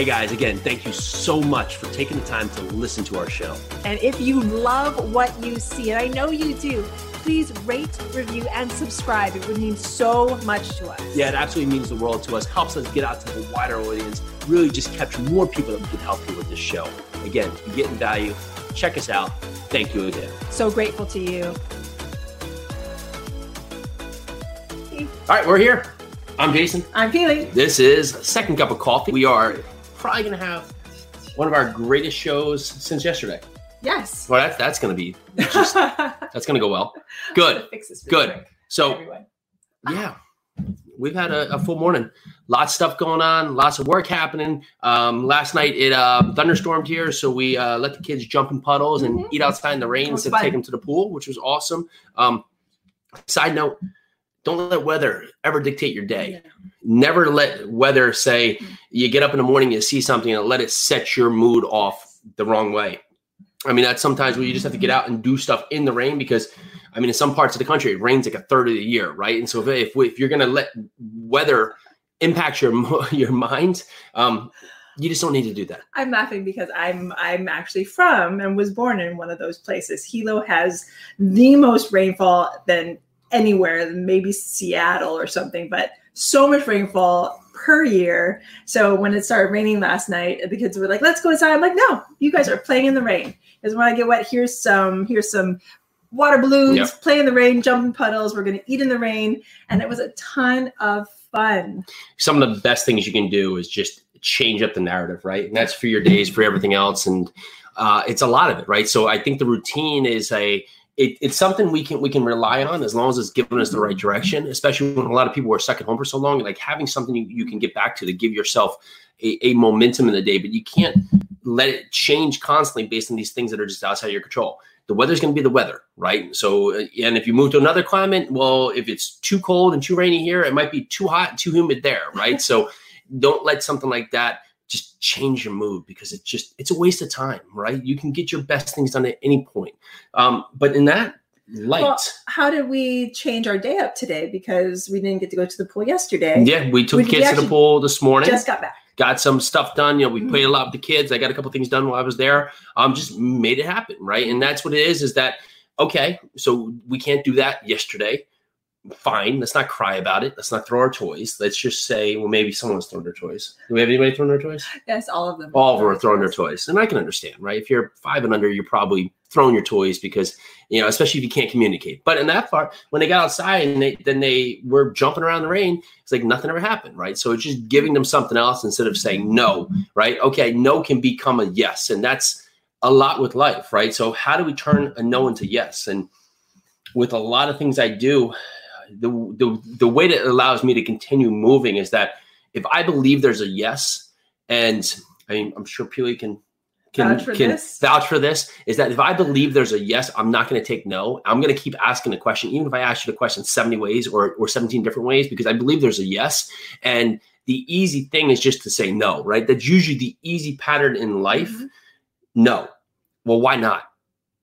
Hey guys, again, thank you so much for taking the time to listen to our show. And if you love what you see, and I know you do, please rate, review, and subscribe. It would mean so much to us. Yeah, it absolutely means the world to us, helps us get out to the wider audience, really just capture more people that we can help you with this show. Again, if you're getting value, check us out. Thank you again. So grateful to you. All right, we're here. I'm Jason. I'm Keely. This is Second Cup of Coffee. We are probably going to have one of our greatest shows since yesterday. Yes. Well, that's that's going to be just that's going to go well. Good. Good. So, Everyone. yeah, we've had a, a full morning. Lots of stuff going on. Lots of work happening. Um, last night it uh, thunderstormed here, so we uh, let the kids jump in puddles and Mhm. eat outside in the rain instead of take them to the pool, which was awesome. Um, side note: Don't let weather ever dictate your day. Never let weather say you get up in the morning, you see something, and let it set your mood off the wrong way. I mean, that's sometimes where you just have to get out and do stuff in the rain because, I mean, in some parts of the country, it rains like a third of the year, right? And so if, if, if you're going to let weather impact your your mind, um, you just don't need to do that. I'm laughing because I'm I'm actually from and was born in one of those places. Hilo has the most rainfall than anywhere, maybe Seattle or something, but so much rainfall per year. So when it started raining last night, the kids were like, "Let's go inside." I'm like, "No, you guys are playing in the rain." Because when I get wet, here's some here's some water balloons, Yep. play in the rain, jump in puddles. We're gonna eat in the rain, and it was a ton of fun. Some of the best things you can do is just change up the narrative, right? And that's for your days, for everything else, and uh, it's a lot of it, right? So I think the routine is a it, it's something we can we can rely on as long as it's giving us the right direction. Especially when a lot of people are stuck at home for so long, like having something you, you can get back to to give yourself a, a momentum in the day. But you can't let it change constantly based on these things that are just outside your control. The weather's going to be the weather, right? So, uh, and if you move to another climate, well, if it's too cold and too rainy here, it might be too hot and too humid there, right? so, don't let something like that just change your mood because it's just it's a waste of time, right? You can get your best things done at any point. Um, but in that light, Well, how did we change our day up today? Because we didn't get to go to the pool yesterday. yeah, we took We- kids to the pool this morning. Just got back. got some stuff done. You know, we Mhm. played a lot with the kids. I got a couple things done while I was there. Um, just made it happen, right? And that's what it is. Is that okay? So we can't do that yesterday. Fine. Let's not cry about it. Let's not throw our toys. Let's just say, well, maybe someone's thrown their toys. Do we have anybody throwing their toys? Yes, all of them. All of them are throwing their toys, and I can understand, right? If you're five and under, you're probably throwing your toys because you know, especially if you can't communicate. But in that part, when they got outside and they then they were jumping around the rain, it's like nothing ever happened, right? So it's just giving them something else instead of saying no, right? Okay, no can become a yes, and that's a lot with life, right? So how do we turn a no into yes? And with a lot of things I do, the the the way that it allows me to continue moving is that if I believe there's a yes, and I mean I'm sure Keely can can Vouch for can this? vouch for this is that if I believe there's a yes, I'm not going to take no. I'm going to keep asking the question, even if I ask you the question 70 ways or or 17 different ways, because I believe there's a yes. And the easy thing is just to say no, right? That's usually the easy pattern in life. Mhm. No. Well, why not?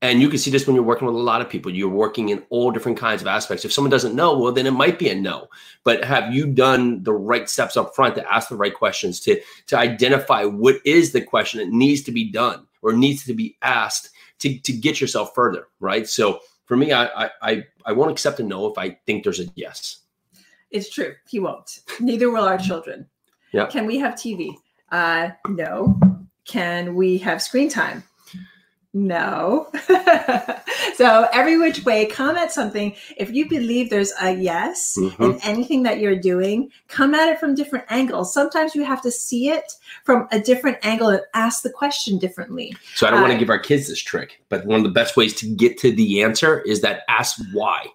And you can see this when you're working with a lot of people. You're working in all different kinds of aspects. If someone doesn't know, well, then it might be a no. But have you done the right steps up front to ask the right questions to to identify what is the question that needs to be done or needs to be asked to to get yourself further, right? So for me, I I I, I won't accept a no if I think there's a yes. It's true. He won't. Neither will our children. Yeah. Can we have TV? Uh, no. Can we have screen time? No. so every which way, come at something. If you believe there's a yes Mhm. in anything that you're doing, come at it from different angles. Sometimes you have to see it from a different angle and ask the question differently. So I don't want to Uh, give our kids this trick, but one of the best ways to get to the answer is that ask why,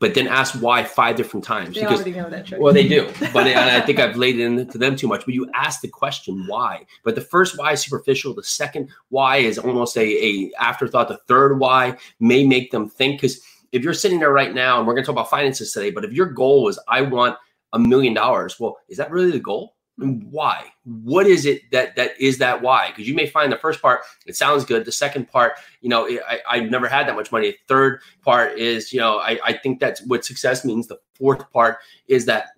but then ask why five different times They because already know that trick. Well, they do, but and I think I've laid it into them too much. But you ask the question why. But the first why is superficial. The second why is almost a, a afterthought. The third why may make them think. Because if you're sitting there right now, and we're going to talk about finances today, but if your goal is I want a million dollars, well, is that really the goal? Why? What is it that that is that why? Because you may find the first part it sounds good. The second part, you know, I, I've never had that much money. Third part is, you know, I, I think that's what success means. The fourth part is that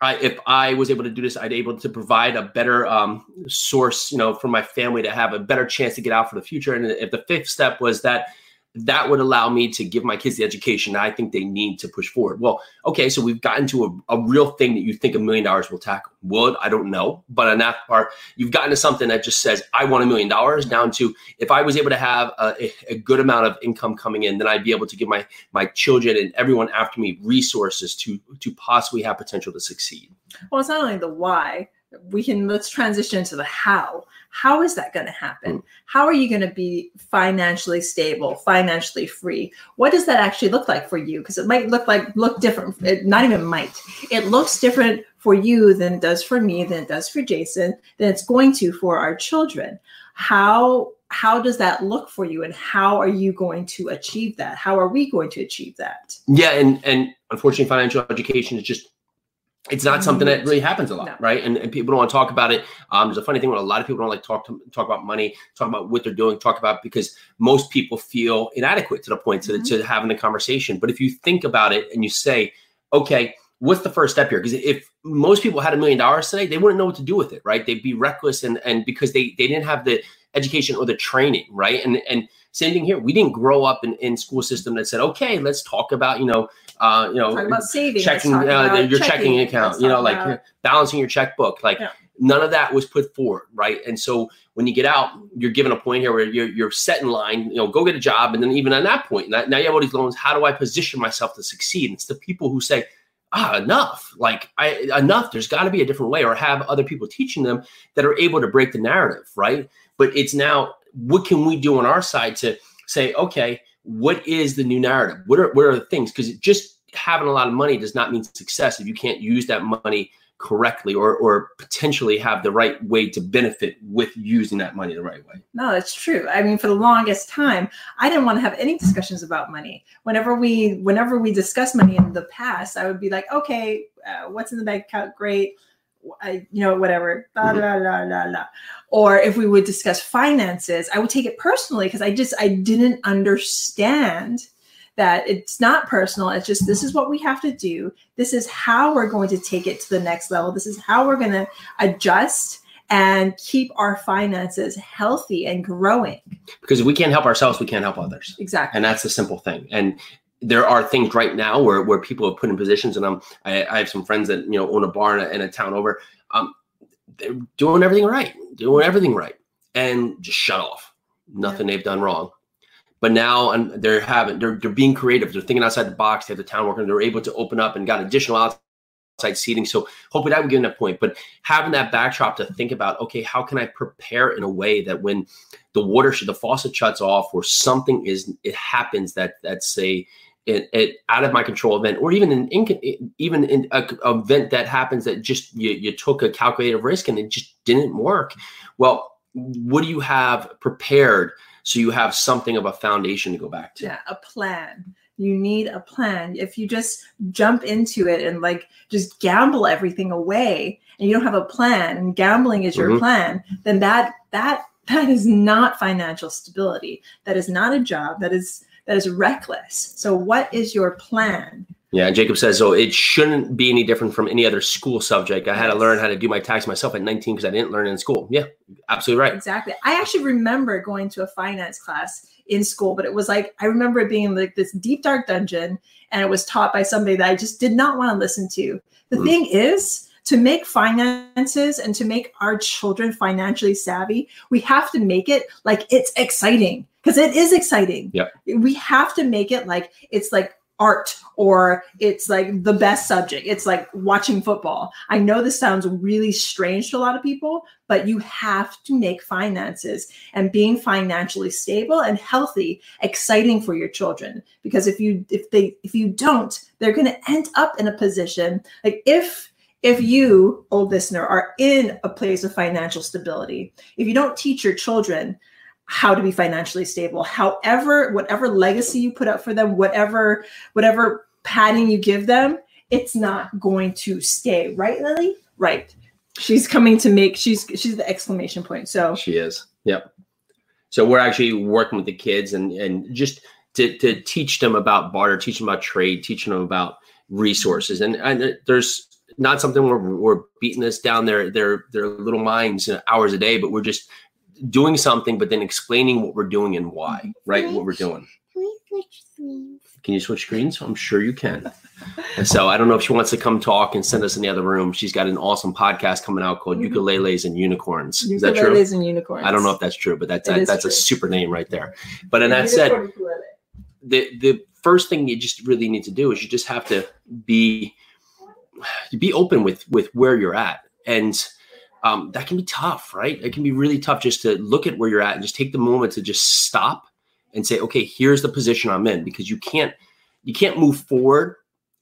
I, if I was able to do this, I'd able to provide a better um, source, you know, for my family to have a better chance to get out for the future. And if the fifth step was that that would allow me to give my kids the education I think they need to push forward. Well, okay, so we've gotten to a, a real thing that you think a million dollars will tackle. Would I don't know, but on that part, you've gotten to something that just says I want a million dollars. Down to if I was able to have a, a, good amount of income coming in, then I'd be able to give my my children and everyone after me resources to to possibly have potential to succeed. Well, it's not only the why. We can let's transition to the how how is that going to happen? Mm. How are you going to be financially stable, financially free? What does that actually look like for you? Because it might look like look different. It not even might. It looks different for you than it does for me, than it does for Jason, than it's going to for our children. How how does that look for you and how are you going to achieve that how are we going to achieve that yeah and and unfortunately financial education is just it's not something that really happens a lot, no. right? And, and, people don't want to talk about it. Um, there's a funny thing when a lot of people don't like talk to, talk about money, talk about what they're doing, talk about because most people feel inadequate to the point to, mm-hmm. to having a conversation. But if you think about it and you say, okay, what's the first step here? Because if most people had a million dollars today, they wouldn't know what to do with it, right? They'd be reckless and and because they they didn't have the education or the training, right? And and same thing here. We didn't grow up in, in school system that said, okay, let's talk about, you know, uh, you know, about saving, checking uh, your checking, checking account, you know, like about... balancing your checkbook. Like yeah. none of that was put forward, right? And so when you get out, you're given a point here where you're, you're set in line, you know, go get a job. And then even on that point, now you have all these loans. How do I position myself to succeed? It's the people who say, ah, enough. Like I enough. There's got to be a different way, or have other people teaching them that are able to break the narrative, right? But it's now what can we do on our side to say, okay, what is the new narrative? What are what are the things? Because just having a lot of money does not mean success if you can't use that money correctly or or potentially have the right way to benefit with using that money the right way. No, it's true. I mean, for the longest time, I didn't want to have any discussions about money. Whenever we whenever we discuss money in the past, I would be like, okay, uh, what's in the bank account? Great. I, you know, whatever, blah, mm-hmm. blah, blah, blah, blah. Or if we would discuss finances, I would take it personally because I just I didn't understand that it's not personal. It's just this is what we have to do. This is how we're going to take it to the next level. This is how we're going to adjust and keep our finances healthy and growing. Because if we can't help ourselves, we can't help others. Exactly. And that's the simple thing. And there are things right now where, where people have put in positions, and I'm I, I have some friends that you know own a bar in a, in a town over. Um, they're doing everything right, doing everything right, and just shut off. Nothing yeah. they've done wrong. But now and they're having they're they're being creative. They're thinking outside the box. They have the town working. They're able to open up and got additional outside seating. So hopefully that would get that point. But having that backdrop to think about, okay, how can I prepare in a way that when the water should the faucet shuts off or something is it happens that that's a it, it, out of my control event, or even an in, even in a, a, event that happens that just you, you took a calculated risk and it just didn't work. Well, what do you have prepared so you have something of a foundation to go back to? Yeah, a plan. You need a plan. If you just jump into it and like just gamble everything away, and you don't have a plan, and gambling is your mm-hmm. plan, then that that that is not financial stability. That is not a job. That is that is reckless. So, what is your plan? Yeah, Jacob says so. It shouldn't be any different from any other school subject. I had to learn how to do my tax myself at 19 because I didn't learn in school. Yeah, absolutely right. Exactly. I actually remember going to a finance class in school, but it was like I remember it being like this deep dark dungeon, and it was taught by somebody that I just did not want to listen to. The mm. thing is, to make finances and to make our children financially savvy, we have to make it like it's exciting because it is exciting. Yeah. We have to make it like it's like art or it's like the best subject. It's like watching football. I know this sounds really strange to a lot of people, but you have to make finances and being financially stable and healthy exciting for your children because if you if they if you don't, they're going to end up in a position like if if you, old listener, are in a place of financial stability, if you don't teach your children how to be financially stable however whatever legacy you put up for them whatever whatever padding you give them it's not going to stay. Right lily? Right. She's coming to make she's she's the exclamation point so. She is. Yep. So we're actually working with the kids and and just to, to teach them about barter teach them about trade teaching them about resources. And, and there's not something where we're beating this down their their their little minds hours a day, but we're just doing something, but then explaining what we're doing and why, right? What we're doing. Can we switch screens? Can you switch screens? I'm sure you can. And so I don't know if she wants to come talk and send us in the other room. She's got an awesome podcast coming out called Mhm. Ukuleles and Unicorns. Is that true? Ukuleles and unicorns. I don't know if that's true, but that's It is that's a super name right there. But and that said, ukulele. the the first thing you just really need to do is you just have to be be open with with where you're at. And um, that can be tough right? It can be really tough just to look at where you're at and just take the moment to just stop and say okay here's the position i'm in because you can't you can't move forward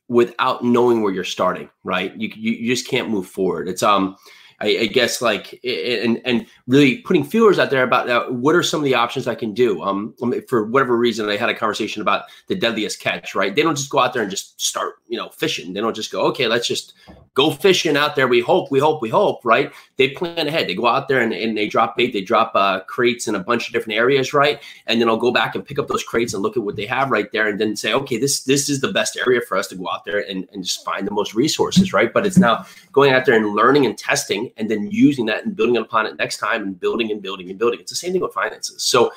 without knowing where you're starting right? You, you, you just can't move forward. It's um I, I guess like and and really putting feelers out there about uh, what are some of the options I can do. Um, um, for whatever reason, I had a conversation about the deadliest catch. Right? They don't just go out there and just start, you know, fishing. They don't just go, okay, let's just go fishing out there. We hope, we hope, we hope. Right? They plan ahead. They go out there and, and they drop bait. They drop uh, crates in a bunch of different areas. Right? And then I'll go back and pick up those crates and look at what they have right there, and then say, okay, this this is the best area for us to go out there and, and just find the most resources. Right? But it's now going out there and learning and testing and then using that and building upon it next time and building and building and building. It's the same thing with finances. So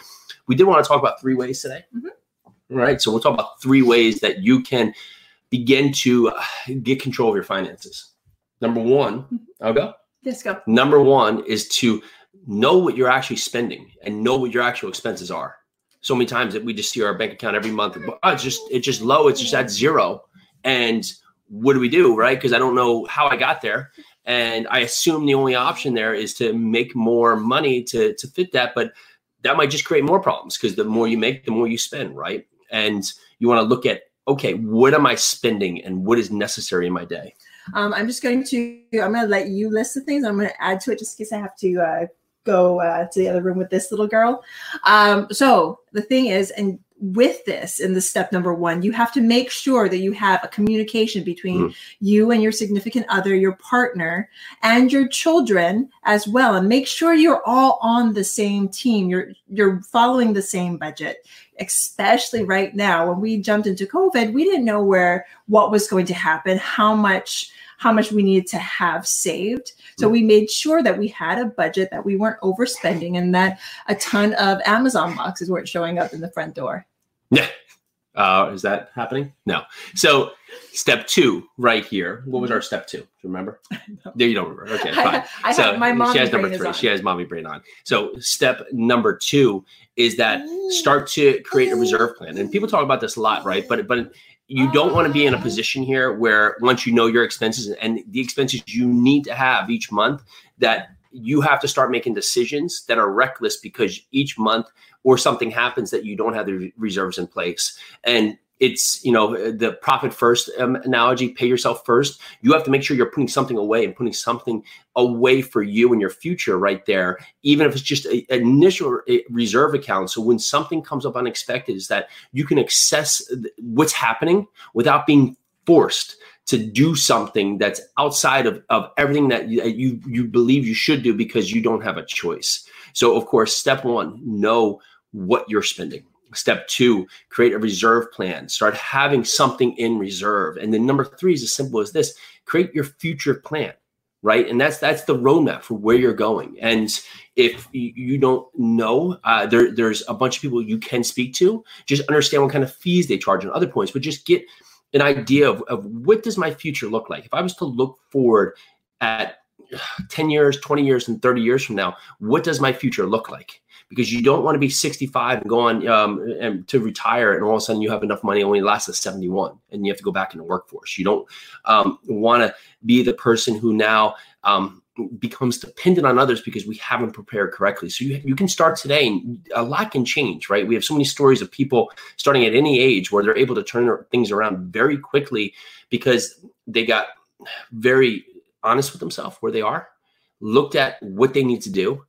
we did want to talk about three ways today. Mhm. All right. So we'll talk about three ways that you can begin to uh, get control of your finances. Number one, mm-hmm. I'll go. Yes, go. Number one is to know what you're actually spending and know what your actual expenses are. So many times that we just see our bank account every month, oh, it's just it's just low, it's just at zero. And what do we do, right? Because I don't know how I got there. And I assume the only option there is to make more money to to fit that, but that might just create more problems because the more you make, the more you spend, right? And you want to look at okay, what am I spending and what is necessary in my day? Um, I'm just going to. I'm going to let you list the things. I'm going to add to it just in case I have to uh, go uh, to the other room with this little girl. Um, so the thing is, and with this in the step number one, you have to make sure that you have a communication between Mhm. you and your significant other, your partner, and your children as well, and make sure you're all on the same team. You're you're following the same budget. Especially right now, when we jumped into COVID, we didn't know where what was going to happen, how much how much we needed to have saved. So we made sure that we had a budget, that we weren't overspending, and that a ton of Amazon boxes weren't showing up in the front door. Yeah. Uh, is that happening? No. So step two, right here. What was our step two? Do you remember? No. There you don't remember. Okay, fine. I, so have my mom. she has number three. She has mommy brain on. So step number two is that start to create a reserve plan. And people talk about this a lot, right? But but you don't want to be in a position here where once you know your expenses and the expenses you need to have each month, that you have to start making decisions that are reckless because each month or something happens that you don't have the reserves in place. And it's you know the profit first um, analogy pay yourself first. You have to make sure you're putting something away and putting something away for you and your future right there even if it's just an initial reserve account. So when something comes up unexpected is that you can access what's happening without being forced to do something that's outside of, of everything that you, you believe you should do because you don't have a choice so of course step one know what you're spending Step two, create a reserve plan. Start having something in reserve. And then number three is as simple as this: create your future plan, right? And that's that's the roadmap for where you're going. And if you, you don't know, uh, there there's a bunch of people you can speak to. Just understand what kind of fees they charge on other points, but just get an idea of, of what does my future look like. If I was to look forward at 10 years, 20 years, and 30 years from now, what does my future look like? Because you don't want to be 65 and go on um, and to retire, and all of a sudden you have enough money only lasts to 71, and you have to go back in the workforce. You don't um, want to be the person who now um, becomes dependent on others because we haven't prepared correctly. So you, you can start today, and a lot can change, right? We have so many stories of people starting at any age where they're able to turn things around very quickly because they got very honest with themselves where they are, looked at what they need to do,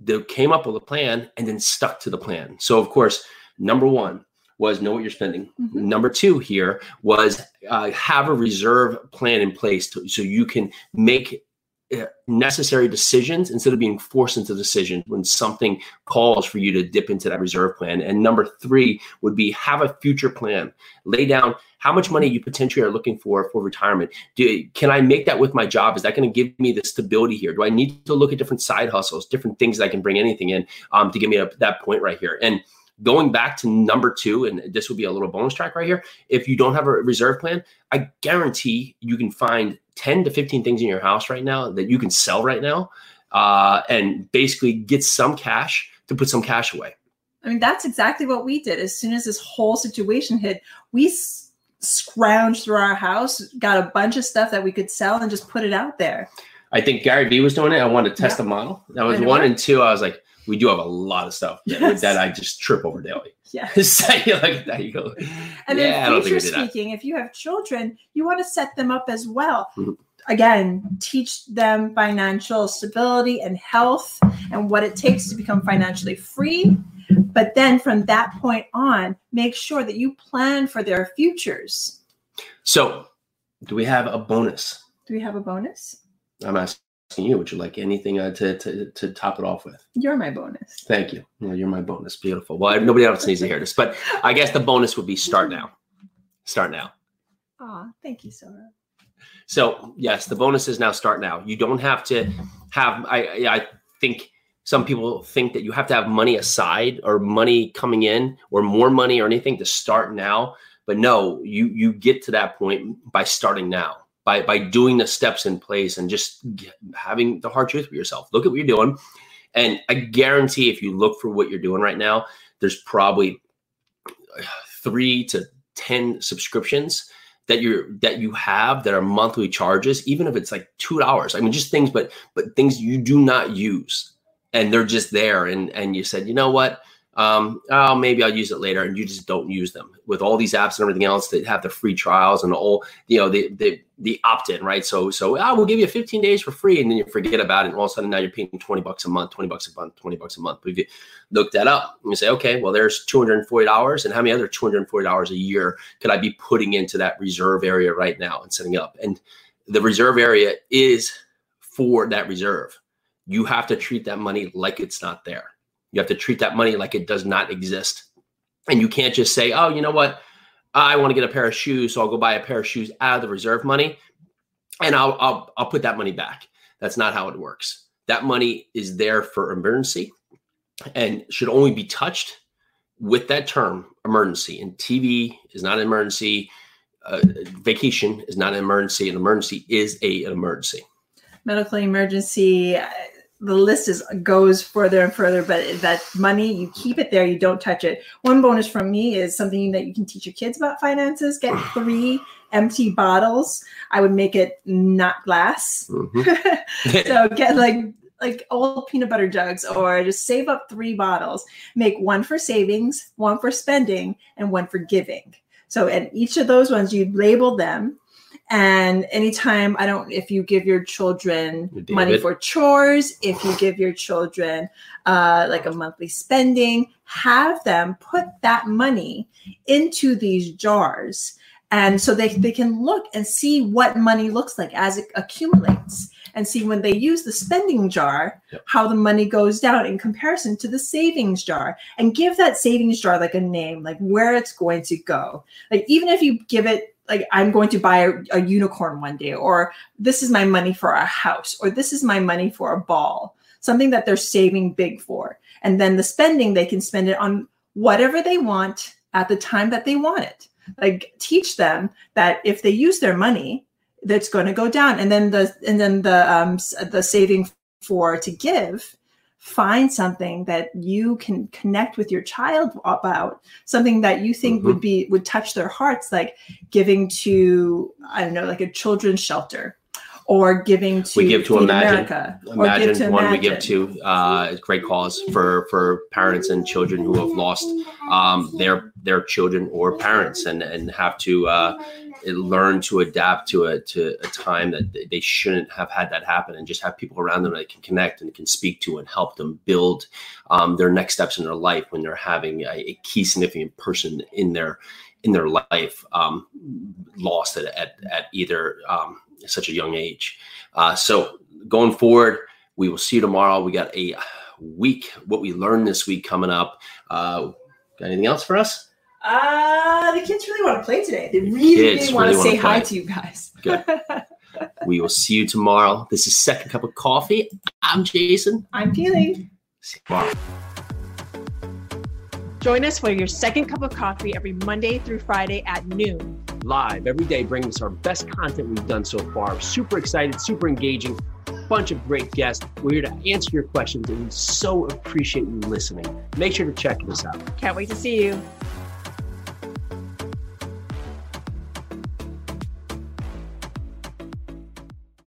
they came up with a plan, and then stuck to the plan. So, of course, number one was know what you're spending. Mhm. Number two here was uh, have a reserve plan in place to, so you can make necessary decisions instead of being forced into decisions when something calls for you to dip into that reserve plan. And number three would be have a future plan. Lay down how much money you potentially are looking for for retirement. Do, can I make that with my job? Is that going to give me the stability here? Do I need to look at different side hustles, different things that I can bring anything in um, to get me up that point right here? And going back to number two, and this would be a little bonus track right here. If you don't have a reserve plan, I guarantee you can find 10 to 15 things in your house right now that you can sell right now uh, and basically get some cash to put some cash away. I mean, that's exactly what we did. As soon as this whole situation hit, we s- scrounged through our house, got a bunch of stuff that we could sell, and just put it out there. I think Gary Vee was doing it. I wanted to test Yeah. the model. That was one. And two, I was like, we do have a lot of stuff that, Yes. that I just trip over daily. Yeah. so you look that, you go, And yeah, I then don't think future speaking, if you have children, you want to set them up as well. Mhm. Again, teach them financial stability and health and what it takes to become financially free. But then from that point on, make sure that you plan for their futures. So, do we have a bonus? Do we have a bonus? I'm asking you. Would you like anything uh, to, to to top it off with? You're my bonus. Thank you. Well, you're my bonus. Beautiful. Well, nobody else needs to hear this, but I guess the bonus would be start now. Start now. Aw, thank you, Sora. So yes, the bonus is now start now. You don't have to have. I I think some people think that you have to have money aside or money coming in or more money or anything to start now. But no, you you get to that point by starting now. By, by doing the steps in place and just g- having the hard truth with yourself. Look at what you're doing. And I guarantee if you look for what you're doing right now, there's probably uh, three to 10 subscriptions that you're that you have that are monthly charges even if it's like two dollars i mean just things but but things you do not use and they're just there and and you said you know what um oh maybe i'll use it later and you just don't use them with all these apps and everything else that have the free trials and all you know the the the opt-in right so so i will give you 15 days for free and then you forget about it and all of a sudden now you're paying 20 bucks a month 20 bucks a month 20 bucks a month but if you look that up and you say okay well there's $240 and how many other $240 a year could I be putting into that reserve area right now and setting up? And the reserve area is for that reserve. You have to treat that money like it's not there. You have to treat that money like it does not exist. And you can't just say, oh, you know what? I want to get a pair of shoes, so I'll go buy a pair of shoes out of the reserve money and I'll, I'll, I'll put that money back. That's not how it works. That money is there for emergency and should only be touched with that term emergency. And TV is not an emergency. Uh, vacation is not an emergency. An emergency is a, an emergency. Medical emergency. The list is goes further and further, but that money you keep it there, you don't touch it. One bonus from me is something that you can teach your kids about finances. Get three empty bottles. I would make it not glass. Mhm. so get like like old peanut butter jugs or just save up three bottles make one for savings one for spending and one for giving so and each of those ones you label them and anytime i don't if you give your children David. money for chores if you give your children uh, like a monthly spending have them put that money into these jars and so they, they can look and see what money looks like as it accumulates and see when they use the spending jar Yep. how the money goes down in comparison to the savings jar and give that savings jar like a name like where it's going to go like even if you give it like i'm going to buy a, a unicorn one day or this is my money for a house or this is my money for a ball something that they're saving big for. And then the spending they can spend it on whatever they want at the time that they want it. Like teach them that if they use their money that's going to go down. And then the and then the um the saving for to give find something that you can connect with your child about something that you think Mhm. would be would touch their hearts like giving to i don't know like a children's shelter or giving to We give to Feed Imagine. America, or give Imagine to one we give to uh, great cause for for parents and children who have lost um, their their children or parents and and have to uh, learn to adapt to a to a time that they- they shouldn't have had that happen and just have people around them that can connect and can speak to and help them build um, their next steps in their life when they're having a, a key significant person in their in their life um, lost at, at, at either um, such a young age. Uh, so going forward, we will see you tomorrow. We got a week, what we learned this week coming up. Uh, got anything else for us? Uh, the kids really want to play today. They really, really want really to wanna say hi to you guys. Good. We will see you tomorrow. This is Second Cup of Coffee. I'm Jason. I'm Keely. See you tomorrow. Join us for your second cup of coffee every Monday through Friday at noon. Live every day, bringing us our best content we've done so far. Super excited, super engaging, bunch of great guests. We're here to answer your questions, and we so appreciate you listening. Make sure to check this out. Can't wait to see you.